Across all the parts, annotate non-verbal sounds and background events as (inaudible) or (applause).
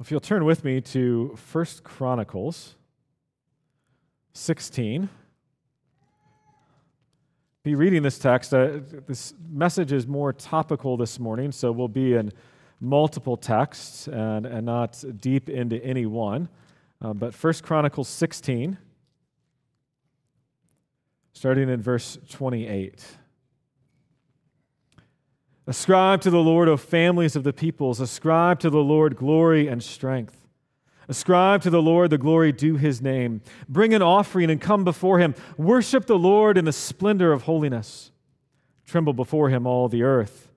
If you'll turn with me to First Chronicles 16. Be reading this text. Uh, this message is more topical this morning, so we'll be in multiple texts and, and not deep into any one. Uh, but First Chronicles 16, starting in verse 28. Ascribe to the Lord, O families of the peoples. Ascribe to the Lord glory and strength. Ascribe to the Lord the glory due his name. Bring an offering and come before him. Worship the Lord in the splendor of holiness. Tremble before him, all the earth.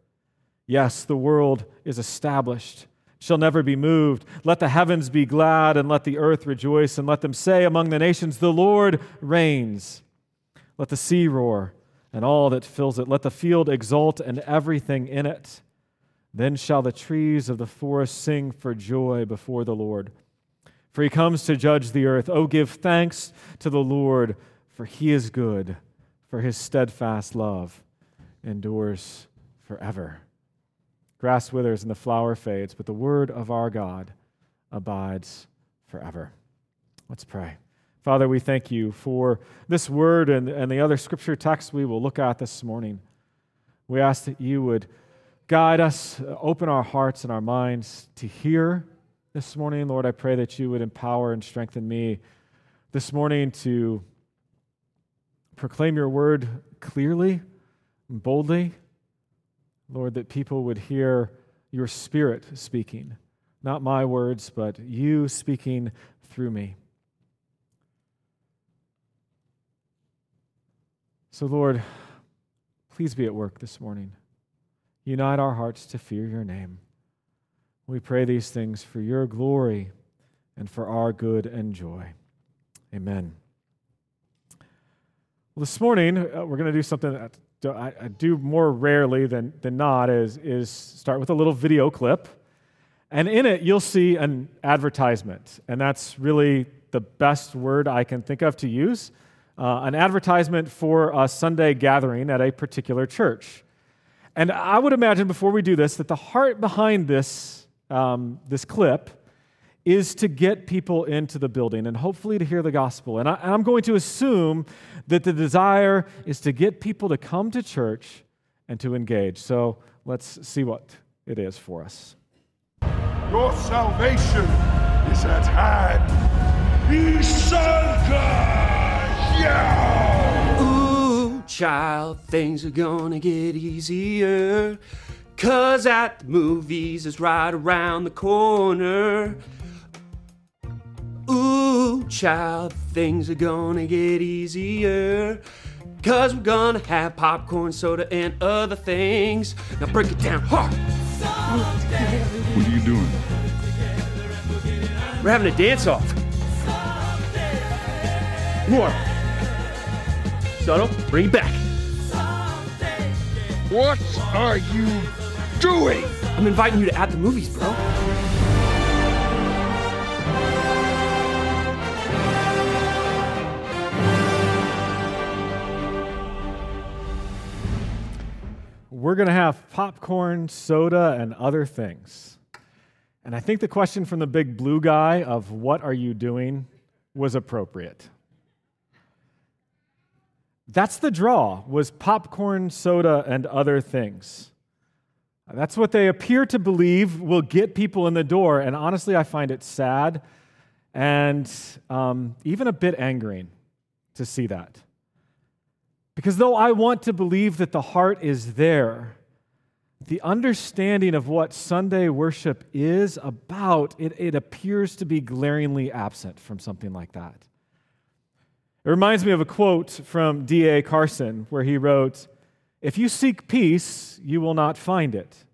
Yes, the world is established, shall never be moved. Let the heavens be glad, and let the earth rejoice, and let them say among the nations, The Lord reigns. Let the sea roar and all that fills it. Let the field exult and everything in it. Then shall the trees of the forest sing for joy before the Lord. For he comes to judge the earth. Oh, give thanks to the Lord, for he is good, for his steadfast love endures forever. Grass withers and the flower fades, but the word of our God abides forever. Let's pray. Father, we thank you for this word and, and the other scripture texts we will look at this morning. We ask that you would guide us, uh, open our hearts and our minds to hear this morning. Lord, I pray that you would empower and strengthen me this morning to proclaim your word clearly and boldly. Lord, that people would hear your spirit speaking, not my words, but you speaking through me. So, Lord, please be at work this morning. Unite our hearts to fear your name. We pray these things for your glory and for our good and joy. Amen. Well, this morning, uh, we're going to do something that I, I, do more rarely than, than not is, is start with a little video clip. And in it, you'll see an advertisement. And that's really the best word I can think of to use uh, an advertisement for a Sunday gathering at a particular church. And I would imagine before we do this that the heart behind this, um, this clip is to get people into the building and hopefully to hear the gospel. And, I, and I'm going to assume that the desire is to get people to come to church and to engage. So let's see what it is for us. Your salvation is at hand. Be Ooh, child, things are gonna get easier. Cause at the movies is right around the corner. Ooh, child, things are gonna get easier. Cause we're gonna have popcorn, soda, and other things. Now break it down hard. What are you doing? We're having a dance off. More. Subtle, bring it back. What are you doing? I'm inviting you to add the movies, bro. We're going to have popcorn, soda, and other things. And I think the question from the big blue guy of what are you doing was appropriate. That's the draw, was popcorn, soda, and other things. That's what they appear to believe will get people in the door. And honestly, I find it sad and um, even a bit angering to see that. Because though I want to believe that the heart is there, the understanding of what Sunday worship is about, it, it appears to be glaringly absent from something like that. It reminds me of a quote from D.A. Carson where he wrote, If you seek peace, you will not find it.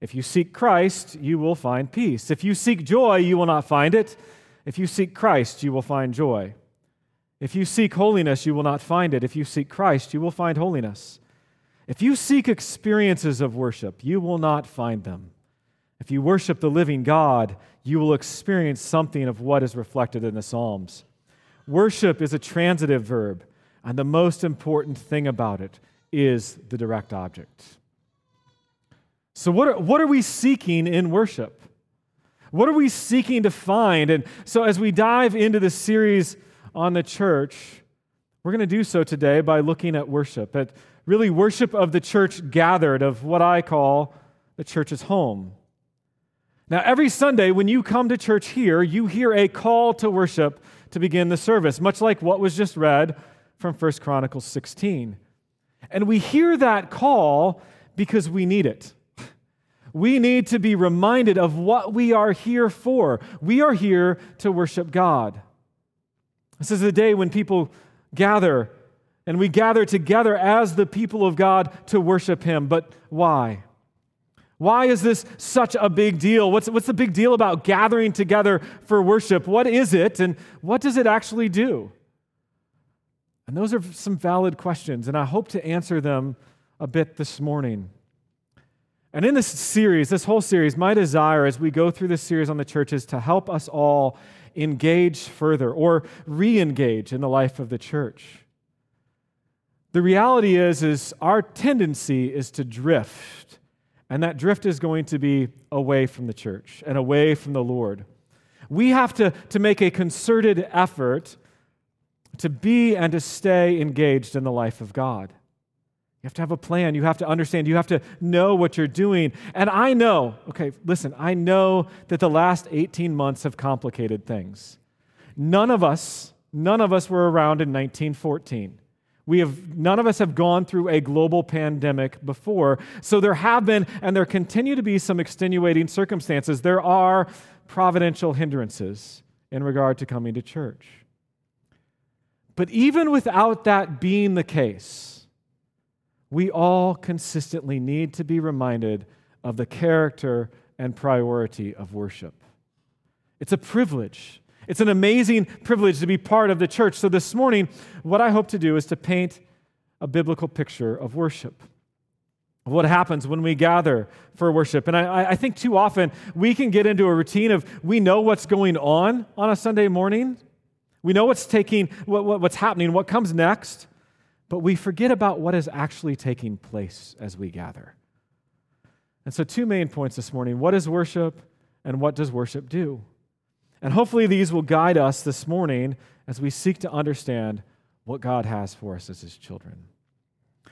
If you seek Christ, you will find peace. If you seek joy, you will not find it. If you seek Christ, you will find joy. If you seek holiness, you will not find it. If you seek Christ, you will find holiness. If you seek experiences of worship, you will not find them. If you worship the living God, you will experience something of what is reflected in the Psalms. Worship is a transitive verb, and the most important thing about it is the direct object. So, what are, what are we seeking in worship? What are we seeking to find? And so, as we dive into this series on the church, we're going to do so today by looking at worship, at really worship of the church gathered, of what I call the church's home. Now, every Sunday when you come to church here, you hear a call to worship to begin the service, much like what was just read from 1 Chronicles 16. And we hear that call because we need it. We need to be reminded of what we are here for. We are here to worship God. This is the day when people gather, and we gather together as the people of God to worship Him. But why? Why is this such a big deal? What's, what's the big deal about gathering together for worship? What is it, and what does it actually do? And those are some valid questions, and I hope to answer them a bit this morning. And in this series, this whole series, my desire as we go through this series on the church is to help us all engage further or re-engage in the life of the church. The reality is is our tendency is to drift, and that drift is going to be away from the church and away from the Lord. We have to, to make a concerted effort to be and to stay engaged in the life of God. You have to have a plan. You have to understand. You have to know what you're doing. And I know, okay, listen, I know that the last 18 months have complicated things. None of us, none of us were around in 1914. We have, none of us have gone through a global pandemic before. So there have been, and there continue to be some extenuating circumstances. There are providential hindrances in regard to coming to church. But even without that being the case, we all consistently need to be reminded of the character and priority of worship. It's a privilege. It's an amazing privilege to be part of the church. So, this morning, what I hope to do is to paint a biblical picture of worship. What happens when we gather for worship? And I, I think too often we can get into a routine of we know what's going on on a Sunday morning, we know what's taking, what, what, what's happening, what comes next but we forget about what is actually taking place as we gather. And so, two main points this morning what is worship, and what does worship do? And hopefully, these will guide us this morning as we seek to understand what God has for us as His children.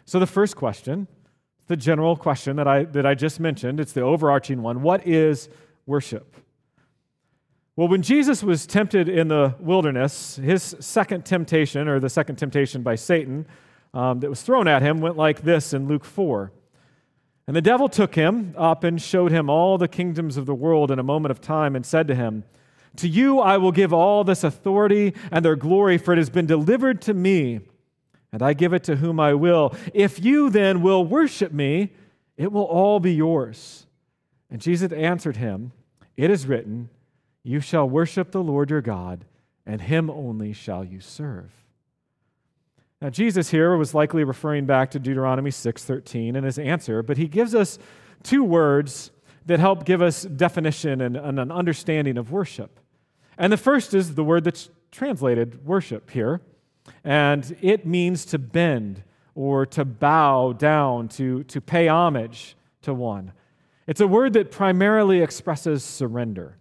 So, the first question, the general question that I, that I just mentioned, it's the overarching one what is worship? Well, when Jesus was tempted in the wilderness, his second temptation, or the second temptation by Satan, um, that was thrown at him went like this in Luke 4. And the devil took him up and showed him all the kingdoms of the world in a moment of time and said to him, To you I will give all this authority and their glory, for it has been delivered to me, and I give it to whom I will. If you then will worship me, it will all be yours. And Jesus answered him, It is written, You shall worship the Lord your God, and him only shall you serve. Now, Jesus here was likely referring back to Deuteronomy 6:13 in his answer, but he gives us two words that help give us definition and, and an understanding of worship. And the first is the word that's translated worship here, and it means to bend or to bow down, to, to pay homage to one. It's a word that primarily expresses surrender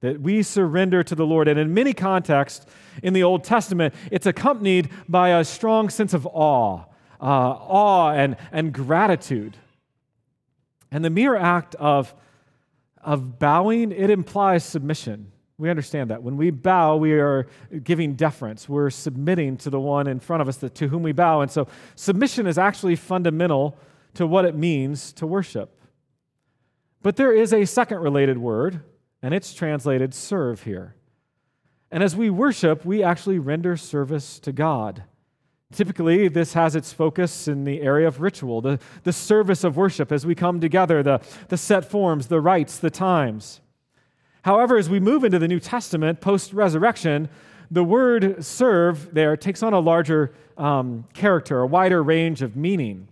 that we surrender to the Lord. And in many contexts in the Old Testament, it's accompanied by a strong sense of awe, uh, awe and, and gratitude. And the mere act of, of bowing, it implies submission. We understand that. When we bow, we are giving deference. We're submitting to the one in front of us to whom we bow. And so submission is actually fundamental to what it means to worship. But there is a second related word and it's translated serve here. And as we worship, we actually render service to God. Typically, this has its focus in the area of ritual, the, the service of worship as we come together, the, the set forms, the rites, the times. However, as we move into the New Testament post resurrection, the word serve there takes on a larger um, character, a wider range of meaning.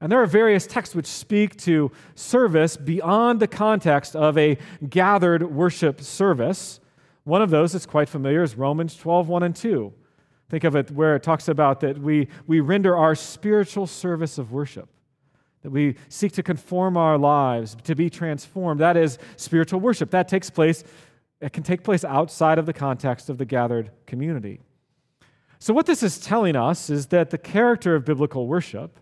And there are various texts which speak to service beyond the context of a gathered worship service. One of those that's quite familiar is Romans 12, 1 and 2. Think of it where it talks about that we, we render our spiritual service of worship that we seek to conform our lives, to be transformed. That is spiritual worship. That takes place, it can take place outside of the context of the gathered community. So, what this is telling us is that the character of biblical worship,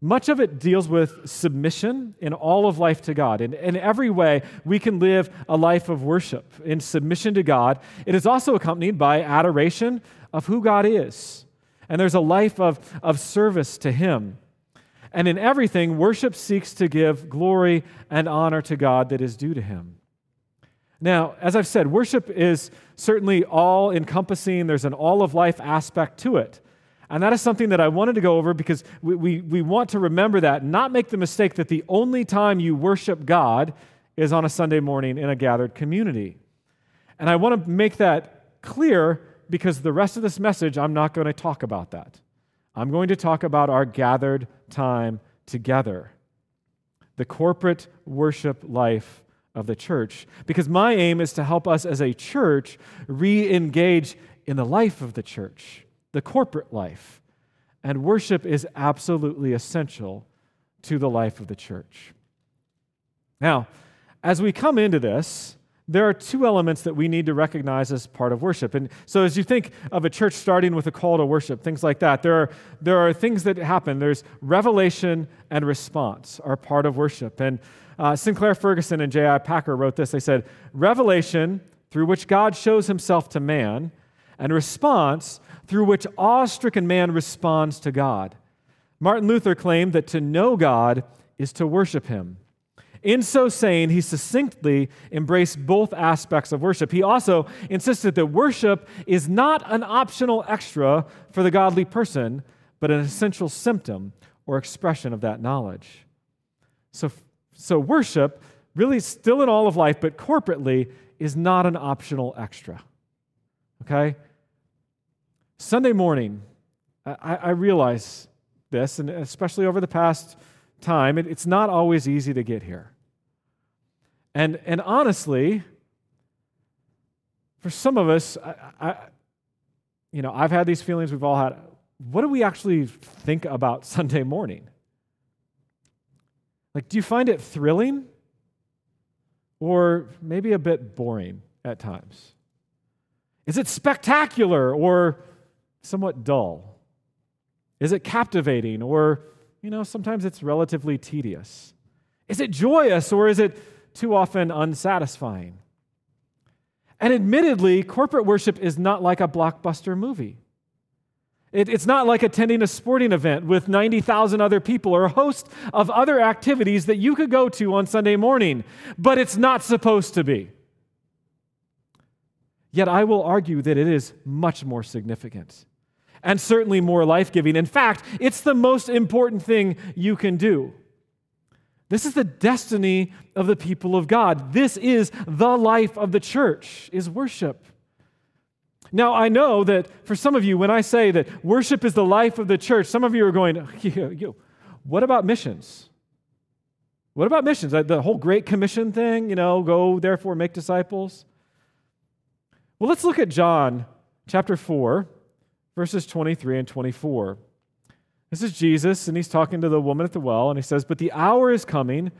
much of it deals with submission in all of life to God. In, in every way, we can live a life of worship in submission to God. It is also accompanied by adoration of who God is. And there's a life of, of service to Him. And in everything, worship seeks to give glory and honor to God that is due to him. Now, as I've said, worship is certainly all encompassing, there's an all of life aspect to it. And that is something that I wanted to go over because we, we, we, want to remember that, not make the mistake that the only time you worship God is on a Sunday morning in a gathered community. And I want to make that clear because the rest of this message, I'm not going to talk about that. I'm going to talk about our gathered time together, the corporate worship life of the church, because my aim is to help us as a church re engage in the life of the church, the corporate life. And worship is absolutely essential to the life of the church. Now, as we come into this, there are two elements that we need to recognize as part of worship. And so, as you think of a church starting with a call to worship, things like that, there are, there are things that happen. There's revelation and response are part of worship. And uh, Sinclair Ferguson and J.I. Packer wrote this. They said, Revelation, through which God shows himself to man, and response, through which awe stricken man responds to God. Martin Luther claimed that to know God is to worship him. In so saying, he succinctly embraced both aspects of worship. He also insisted that worship is not an optional extra for the godly person, but an essential symptom or expression of that knowledge. So, so worship, really still in all of life, but corporately, is not an optional extra. Okay? Sunday morning, I, I realize this, and especially over the past time, it, it's not always easy to get here. And, and honestly, for some of us, I, I, you know, I've had these feelings, we've all had. What do we actually think about (laughs) Sunday morning? Like, do you find it thrilling or maybe a bit boring at times? Is it spectacular or somewhat dull? Is it captivating or, you know, sometimes it's relatively tedious? Is it joyous or is it too often unsatisfying. And admittedly, corporate worship is not like a blockbuster movie. It, it's not like attending a sporting event with 90,000 other people or a host of other activities that you could go to on Sunday morning, but it's not supposed to be. Yet I will argue that it is much more significant and certainly more life giving. In fact, it's the most important thing you can do. This is the destiny of the people of God. This is the life of the church is worship. Now, I know that for some of you, when I say that worship is the life of the church, some of you are going, (laughs) what about missions? What about missions? The whole Great Commission thing, you know, go therefore make disciples. Well, let's look at John chapter 4, verses 23 and 24. This is Jesus, and he's talking to the woman at the well, and he says, But the hour is coming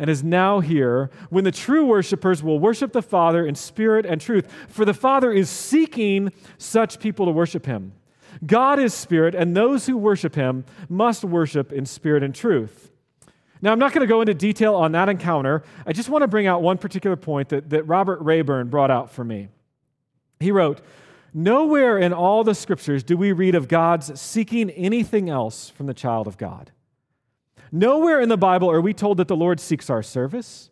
and is now here when the true worshipers will worship the Father in spirit and truth, for the Father is seeking such people to worship him. God is spirit, and those who worship him must worship in spirit and truth. Now, I'm not going to go into detail on that encounter. I just want to bring out one particular point that, that Robert Rayburn brought out for me. He wrote, Nowhere in all the scriptures do we read of God's seeking anything else from the child of God. Nowhere in the Bible are we told that the Lord seeks our service.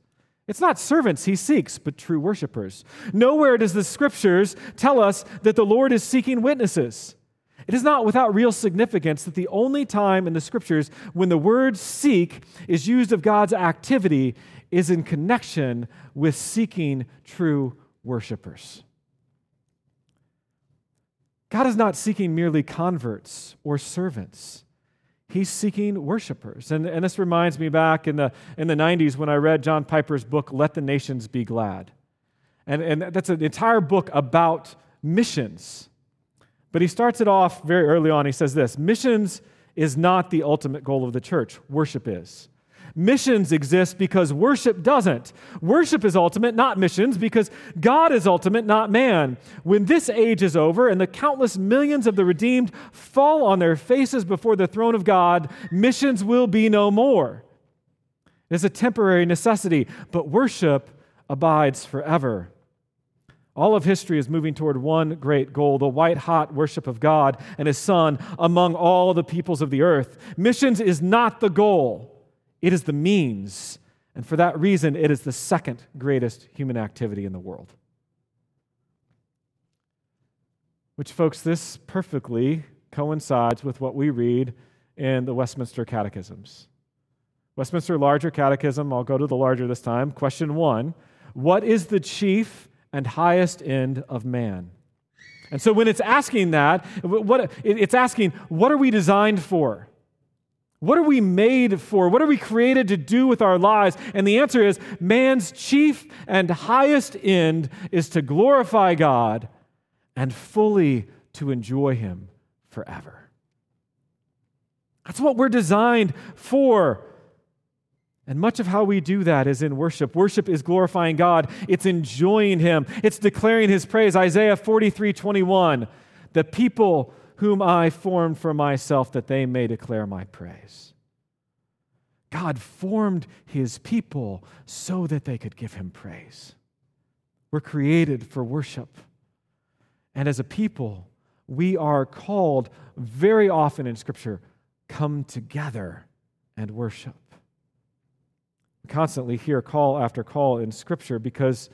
It's not servants he seeks, but true worshipers. Nowhere does the scriptures tell us that the Lord is seeking witnesses. It is not without real significance that the only time in the scriptures when the word seek is used of God's activity is in connection with seeking true worshipers. God is not seeking merely converts or servants. He's seeking worshipers. And, and this reminds me back in the, in the 90s when I read John Piper's book, Let the Nations Be Glad. And, and that's an entire book about missions. But he starts it off very early on. He says this Missions is not the ultimate goal of the church, worship is. Missions exist because worship doesn't. Worship is ultimate, not missions, because God is ultimate, not man. When this age is over and the countless millions of the redeemed fall on their faces before the throne of God, missions will be no more. It is a temporary necessity, but worship abides forever. All of history is moving toward one great goal the white hot worship of God and His Son among all the peoples of the earth. Missions is not the goal, it is the means. And for that reason, it is the second greatest human activity in the world. Which, folks, this perfectly coincides with what we read in the Westminster Catechisms. Westminster Larger Catechism, I'll go to the larger this time. Question one What is the chief and highest end of man? And so when it's asking that, what, it's asking, what are we designed for? What are we made for? What are we created to do with our lives? And the answer is man's chief and highest end is to glorify God and fully to enjoy Him forever. That's what we're designed for. And much of how we do that is in worship. Worship is glorifying God, it's enjoying Him, it's declaring His praise. Isaiah 43 21. The people whom I formed for myself that they may declare my praise. God formed his people so that they could give him praise. We're created for worship. And as a people, we are called very often in Scripture come together and worship. We constantly hear call after call in Scripture because,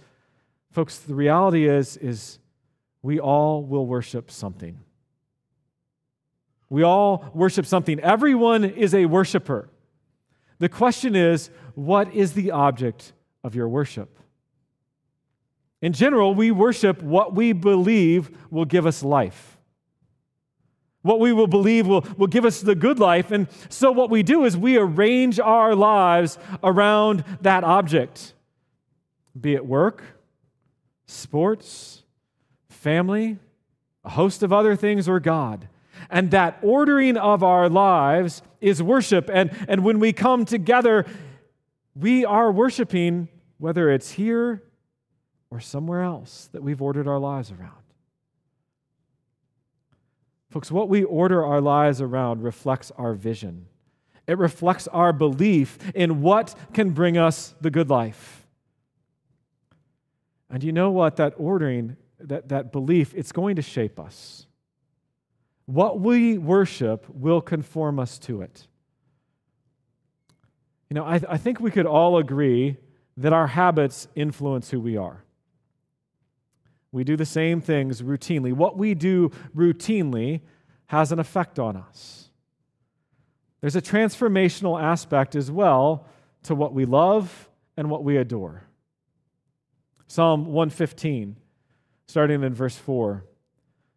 folks, the reality is, is we all will worship something. We all worship something. Everyone is a worshiper. The question is, what is the object of your worship? In general, we worship what we believe will give us life. What we will believe will, will give us the good life. And so, what we do is we arrange our lives around that object, be it work, sports, family, a host of other things, or God. And that ordering of our lives is worship. And, and when we come together, we are worshiping, whether it's here or somewhere else that we've ordered our lives around. Folks, what we order our lives around reflects our vision. It reflects our belief in what can bring us the good life. And you know what? That ordering, that, that belief, it's going to shape us. What we worship will conform us to it. You know, I, I think we could all agree that our habits influence who we are. We do the same things routinely. What we do routinely has an effect on us. There's a transformational aspect as well to what we love and what we adore. Psalm 115, starting in verse 4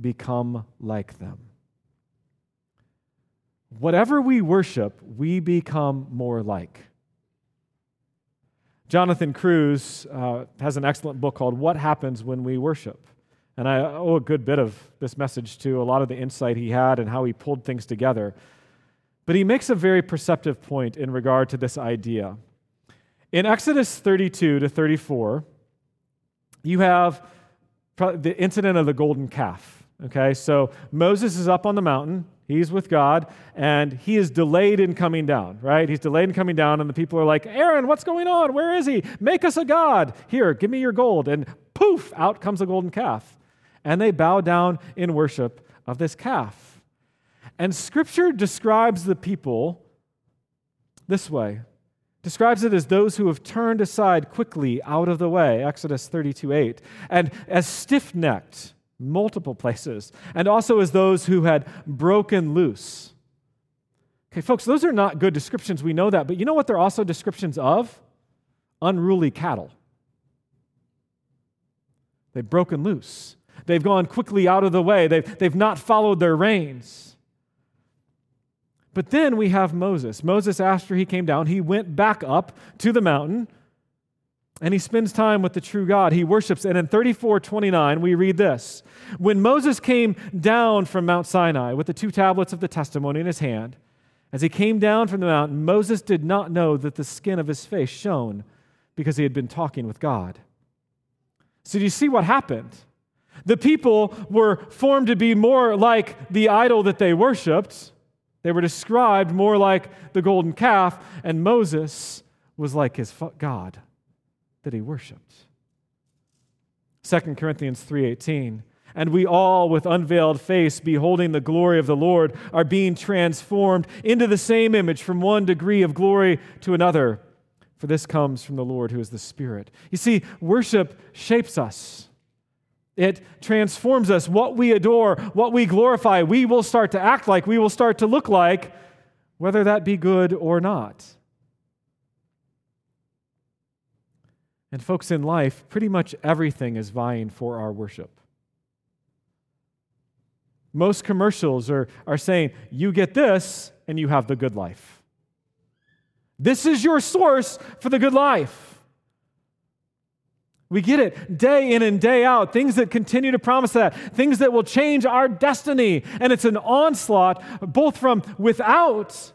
become like them. Whatever we worship, we become more like. Jonathan Cruse uh, has an excellent book called What Happens When We Worship. And I owe a good bit of this message to a lot of the insight he had and how he pulled things together. But he makes a very perceptive point in regard to this idea. In Exodus 32 to 34, you have the incident of the golden calf. Okay, so Moses is up on the mountain. He's with God, and he is delayed in coming down, right? He's delayed in coming down, and the people are like, Aaron, what's going on? Where is he? Make us a God. Here, give me your gold. And poof, out comes a golden calf. And they bow down in worship of this calf. And scripture describes the people this way describes it as those who have turned aside quickly out of the way, Exodus 32 8, and as stiff necked multiple places, and also as those who had broken loose. Okay, folks, those are not good descriptions. We know that. But you know what they're also descriptions of? Unruly cattle. They've broken loose. They've gone quickly out of the way. They've, they've not followed their reins. But then we have Moses. Moses, after he came down, he went back up to the mountain and he spends time with the true God. He worships. And in 34 29, we read this When Moses came down from Mount Sinai with the two tablets of the testimony in his hand, as he came down from the mountain, Moses did not know that the skin of his face shone because he had been talking with God. So, do you see what happened? The people were formed to be more like the idol that they worshiped. They were described more like the golden calf, and Moses was like his God that he worshiped. 2 Corinthians 3:18 and we all with unveiled face beholding the glory of the Lord are being transformed into the same image from one degree of glory to another for this comes from the Lord who is the Spirit. You see, worship shapes us. It transforms us. What we adore, what we glorify, we will start to act like, we will start to look like, whether that be good or not. And, folks, in life, pretty much everything is vying for our worship. Most commercials are, are saying, you get this and you have the good life. This is your source for the good life. We get it day in and day out, things that continue to promise that, things that will change our destiny. And it's an onslaught, both from without,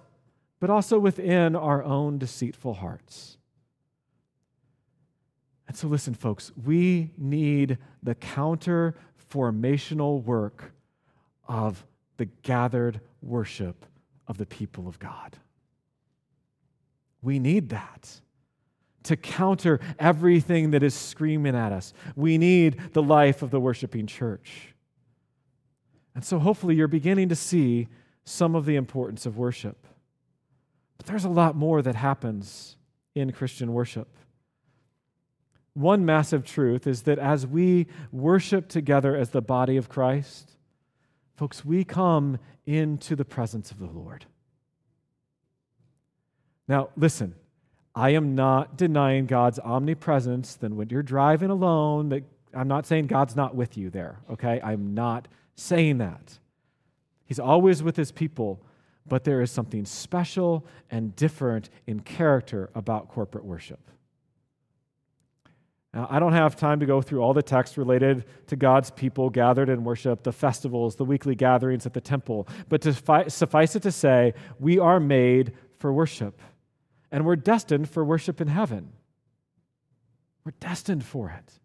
but also within our own deceitful hearts. And so, listen, folks, we need the counter formational work of the gathered worship of the people of God. We need that to counter everything that is screaming at us. We need the life of the worshiping church. And so hopefully you're beginning to see some of the importance of worship. But there's a lot more that happens in Christian worship. One massive truth is that as we worship together as the body of Christ, folks, we come into the presence of the Lord. Now, listen, I am not denying God's omnipresence. Then when you're driving alone, that I'm not saying God's not with you there, okay? I'm not saying that. He's always with his people, but there is something special and different in character about corporate worship. Now, I don't have time to go through all the texts related to God's people gathered in worship, the festivals, the weekly gatherings at the temple, but fi- suffice it to say, we are made for worship and we're destined for worship in heaven. We're destined for it.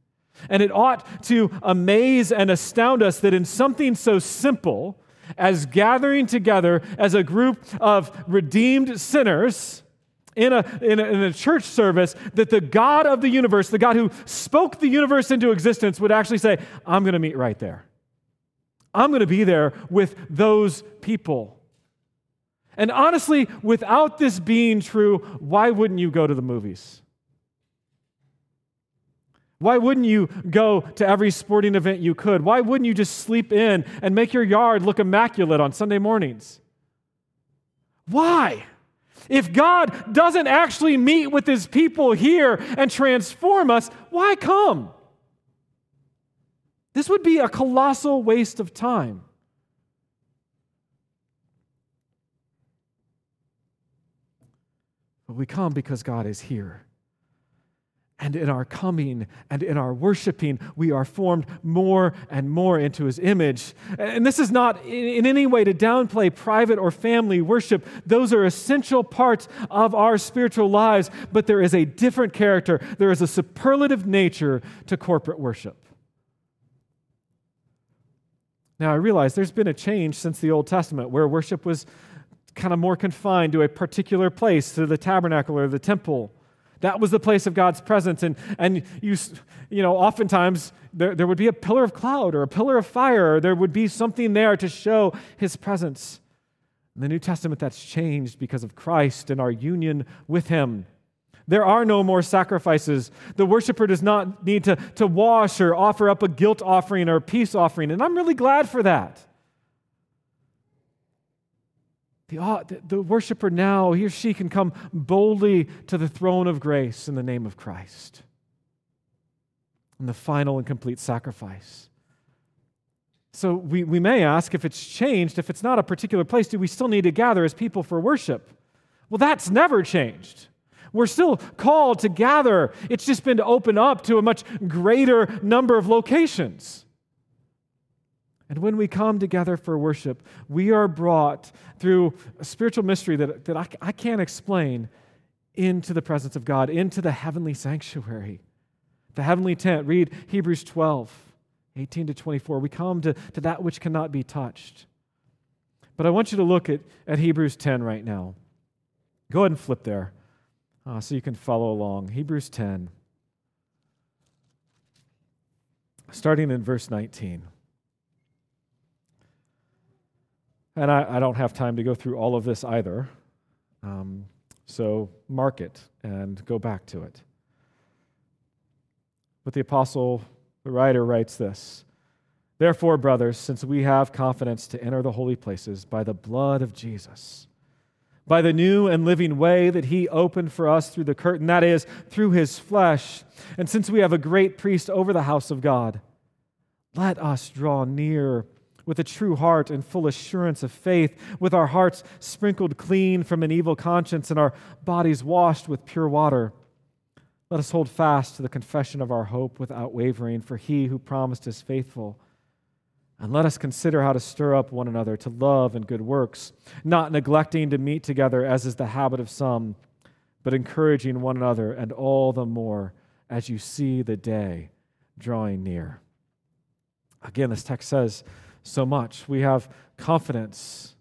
And it ought to amaze and astound us that in something so simple as gathering together as a group of redeemed sinners in a, in a, in a, church service, that the God of the universe, the God who spoke the universe into existence, would actually say, I'm going to meet right there. I'm going to be there with those people. And honestly, without this being true, why wouldn't you go to the movies? Why wouldn't you go to every sporting event you could? Why wouldn't you just sleep in and make your yard look immaculate on Sunday mornings? Why? If God doesn't actually meet with his people here and transform us, why come? This would be a colossal waste of time. But we come because God is here. And in our coming and in our worshiping, we are formed more and more into his image. And this is not in any way to downplay private or family worship. Those are essential parts of our spiritual lives, but there is a different character. There is a superlative nature to corporate worship. Now, I realize there's been a change since the Old Testament where worship was kind of more confined to a particular place, to the tabernacle or the temple. That was the place of God's presence. And, and you, you know, oftentimes there, there would be a pillar of cloud or a pillar of fire, or there would be something there to show his presence. In the New Testament, that's changed because of Christ and our union with him. There are no more sacrifices. The worshiper does not need to, to wash or offer up a guilt offering or a peace offering. And I'm really glad for that. Uh, the, the worshiper now, he or she can come boldly to the throne of grace in the name of Christ. And the final and complete sacrifice. So we, we may ask if it's changed, if it's not a particular place, do we still need to gather as people for worship? Well, that's never changed. We're still called to gather. It's just been to open up to a much greater number of locations. And when we come together for worship, we are brought through a spiritual mystery that, that I, I can't explain into the presence of God, into the heavenly sanctuary, the heavenly tent. Read Hebrews 12, 18 to 24. We come to, to that which cannot be touched. But I want you to look at, at Hebrews 10 right now. Go ahead and flip there uh, so you can follow along. Hebrews 10, starting in verse 19. And I, I, don't have time to go through all of this either. Um, so mark it and go back to it. But the apostle, the writer, writes this Therefore, brothers, since we have confidence to enter the holy places by the blood of Jesus, by the new and living way that he opened for us through the curtain, that is, through his flesh, and since we have a great priest over the house of God, let us draw near with a true heart and full assurance of faith, with our hearts sprinkled clean from an evil conscience and our bodies washed with pure water. Let us hold fast to the confession of our hope without wavering, for he who promised is faithful. And let us consider how to stir up one another to love and good works, not neglecting to meet together as is the habit of some, but encouraging one another, and all the more as you see the day drawing near. Again, this text says, so much. We have confidence.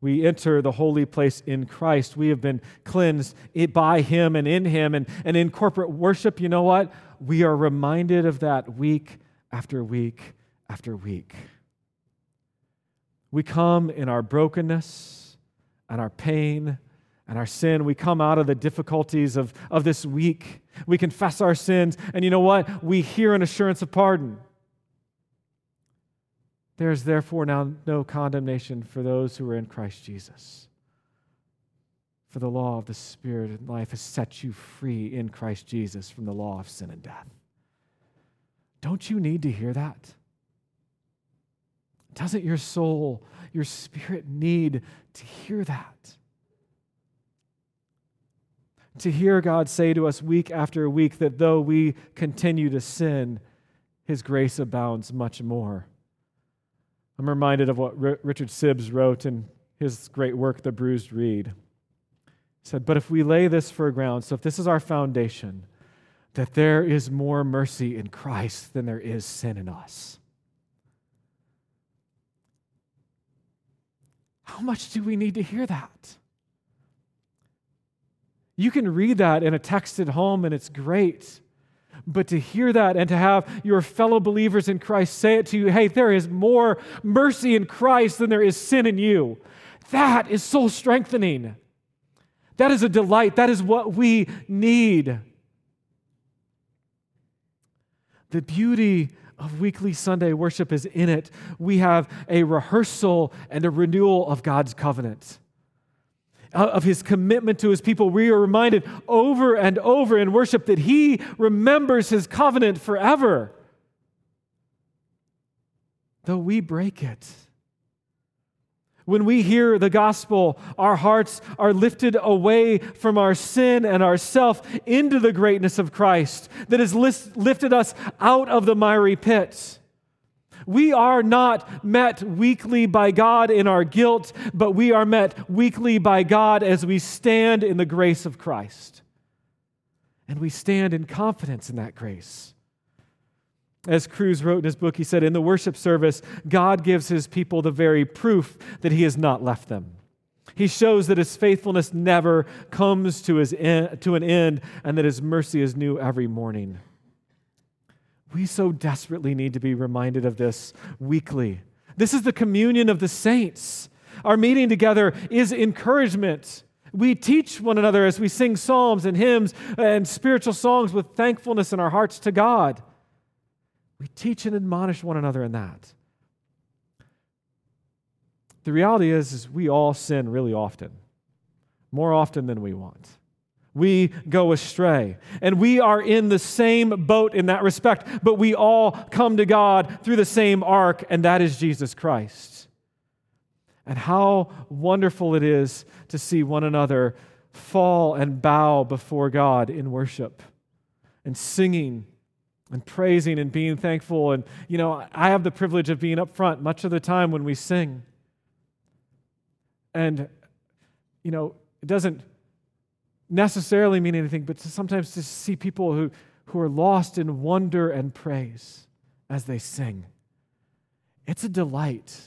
We enter the holy place in Christ. We have been cleansed by Him and in Him. And, and in corporate worship, you know what? We are reminded of that week after week after week. We come in our brokenness and our pain and our sin. We come out of the difficulties of, of this week. We confess our sins. And you know what? We hear an assurance of pardon. There is therefore now no condemnation for those who are in Christ Jesus. For the law of the Spirit and life has set you free in Christ Jesus from the law of sin and death. Don't you need to hear that? Doesn't your soul, your spirit need to hear that? To hear God say to us week after week that though we continue to sin, His grace abounds much more. I'm reminded of what R- Richard Sibbes wrote in his great work, The Bruised Reed. He said, But if we lay this for a ground, so if this is our foundation, that there is more mercy in Christ than there is sin in us. How much do we need to hear that? You can read that in a text at home, and it's great. But to hear that and to have your fellow believers in Christ say it to you, hey, there is more mercy in Christ than there is sin in you, that is soul strengthening. That is a delight. That is what we need. The beauty of weekly Sunday worship is in it. We have a rehearsal and a renewal of God's covenant Uh, of his commitment to his people, we are reminded over and over in worship that he remembers his covenant forever. Though we break it. When we hear the gospel, our hearts are lifted away from our sin and our self into the greatness of Christ that has lifted us out of the miry pit. We are not met weekly by God in our guilt, but we are met weekly by God as we stand in the grace of Christ. And we stand in confidence in that grace. As Cruse wrote in his book, he said, In the worship service, God gives his people the very proof that he has not left them. He shows that his faithfulness never comes to, his en- to an end and that his mercy is new every morning. We so desperately need to be reminded of this weekly. This is the communion of the saints. Our meeting together is encouragement. We teach one another as we sing psalms and hymns and spiritual songs with thankfulness in our hearts to God. We teach and admonish one another in that. the reality is, is we all sin really often, more often than we want. We go astray. And we are in the same boat in that respect, but we all come to God through the same ark, and that is Jesus Christ. And how wonderful it is to see one another fall and bow before God in worship and singing and praising and being thankful. And, you know, I have the privilege of being up front much of the time when we sing. And, you know, it doesn't necessarily mean anything, but to sometimes to see people who, who are lost in wonder and praise as they sing. It's a delight.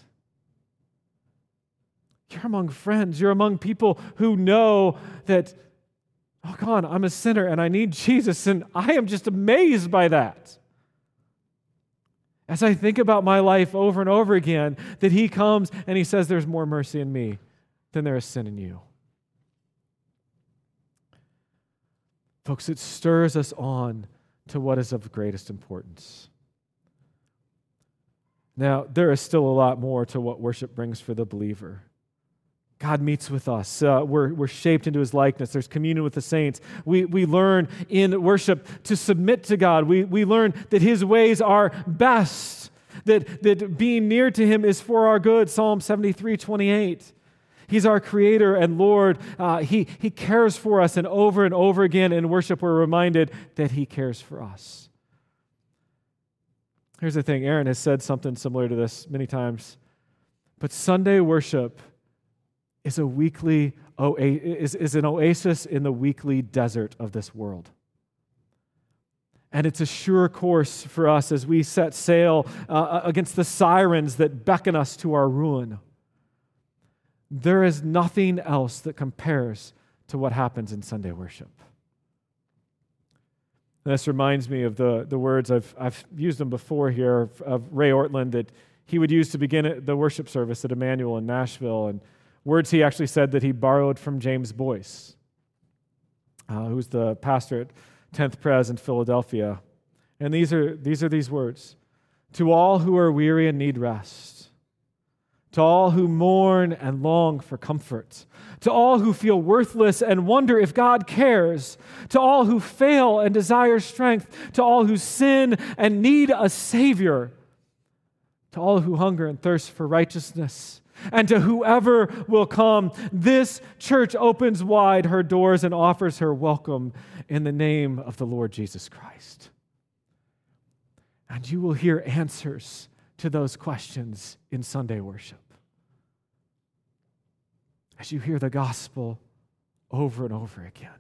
You're among friends. You're among people who know that, oh God, I'm a sinner and I need Jesus. And I am just amazed by that. As I think about my life over and over again, that He comes and He says, There's more mercy in me than there is sin in you. Folks, it stirs us on to what is of greatest importance. Now, there is still a lot more to what worship brings for the believer. God meets with us. Uh, we're, we're shaped into his likeness. There's communion with the saints. We, we learn in worship to submit to God. We, we learn that his ways are best, that, that being near to him is for our good. Psalm 73 28. He's our creator and Lord. Uh, he, he cares for us, and over and over again in worship, we're reminded that He cares for us. Here's the thing Aaron has said something similar to this many times, but Sunday worship is a weekly is, is an oasis in the weekly desert of this world. And it's a sure course for us as we set sail uh, against the sirens that beckon us to our ruin. There is nothing else that compares to what happens in Sunday worship. And this reminds me of the, the words, I've, I've used them before here, of, of Ray Ortlund that he would use to begin the worship service at Immanuel in Nashville. And words he actually said that he borrowed from James Boice, uh, who's the pastor at 10th Pres in Philadelphia. And these are, these are these words To all who are weary and need rest, to all who mourn and long for comfort, to all who feel worthless and wonder if God cares, to all who fail and desire strength, to all who sin and need a Savior, to all who hunger and thirst for righteousness and to whoever will come. This church opens wide her doors and offers her welcome in the name of the Lord Jesus Christ. And you will hear answers to those questions in Sunday worship. As you hear the gospel over and over again.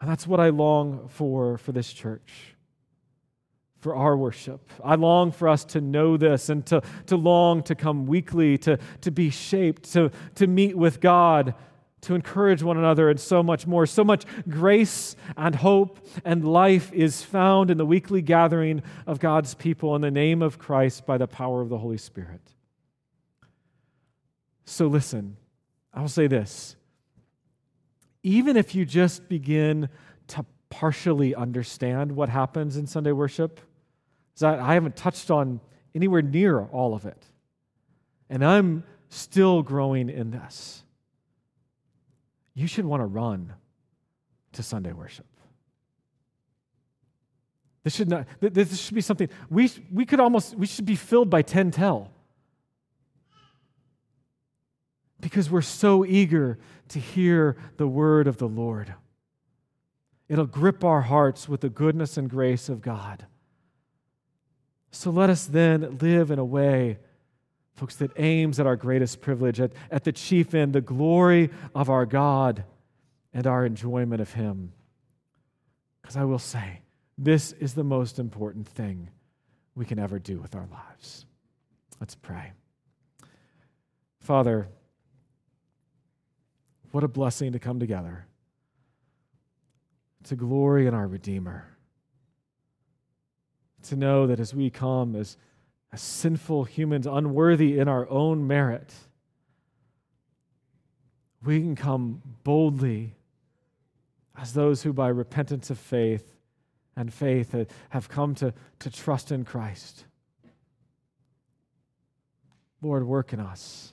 And that's what I long for for this church for our worship. I long for us to know this and to, to long to come weekly, to, to be shaped, to, to meet with God, to encourage one another, and so much more. So much grace and hope and life is found in the weekly gathering of God's people in the name of Christ by the power of the Holy Spirit. So listen, I'll say this. Even if you just begin to partially understand what happens in Sunday worship, I haven't touched on anywhere near all of it. And I'm still growing in this. You should want to run to Sunday worship. This should not, this should be something, we, we could almost, we should be filled by 10 tell. Because we're so eager to hear the word of the Lord. It'll grip our hearts with the goodness and grace of God. So let us then live in a way, folks, that aims at our greatest privilege, at, at the chief end, the glory of our God and our enjoyment of Him. Because I will say, this is the most important thing we can ever do with our lives. Let's pray. Father, what a blessing to come together to glory in our Redeemer to know that as we come as, as sinful humans, unworthy in our own merit, we can come boldly as those who, by repentance of faith and faith, have come to, to trust in Christ. Lord, work in us.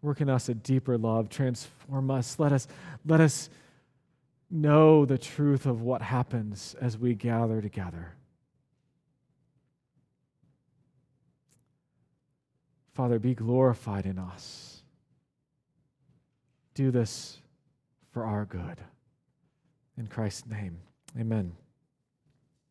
Work in us a deeper love. Transform us. Let us, let us know the truth of what happens as we gather together. Father, be glorified in us. Do this for our good. In Christ's name, amen.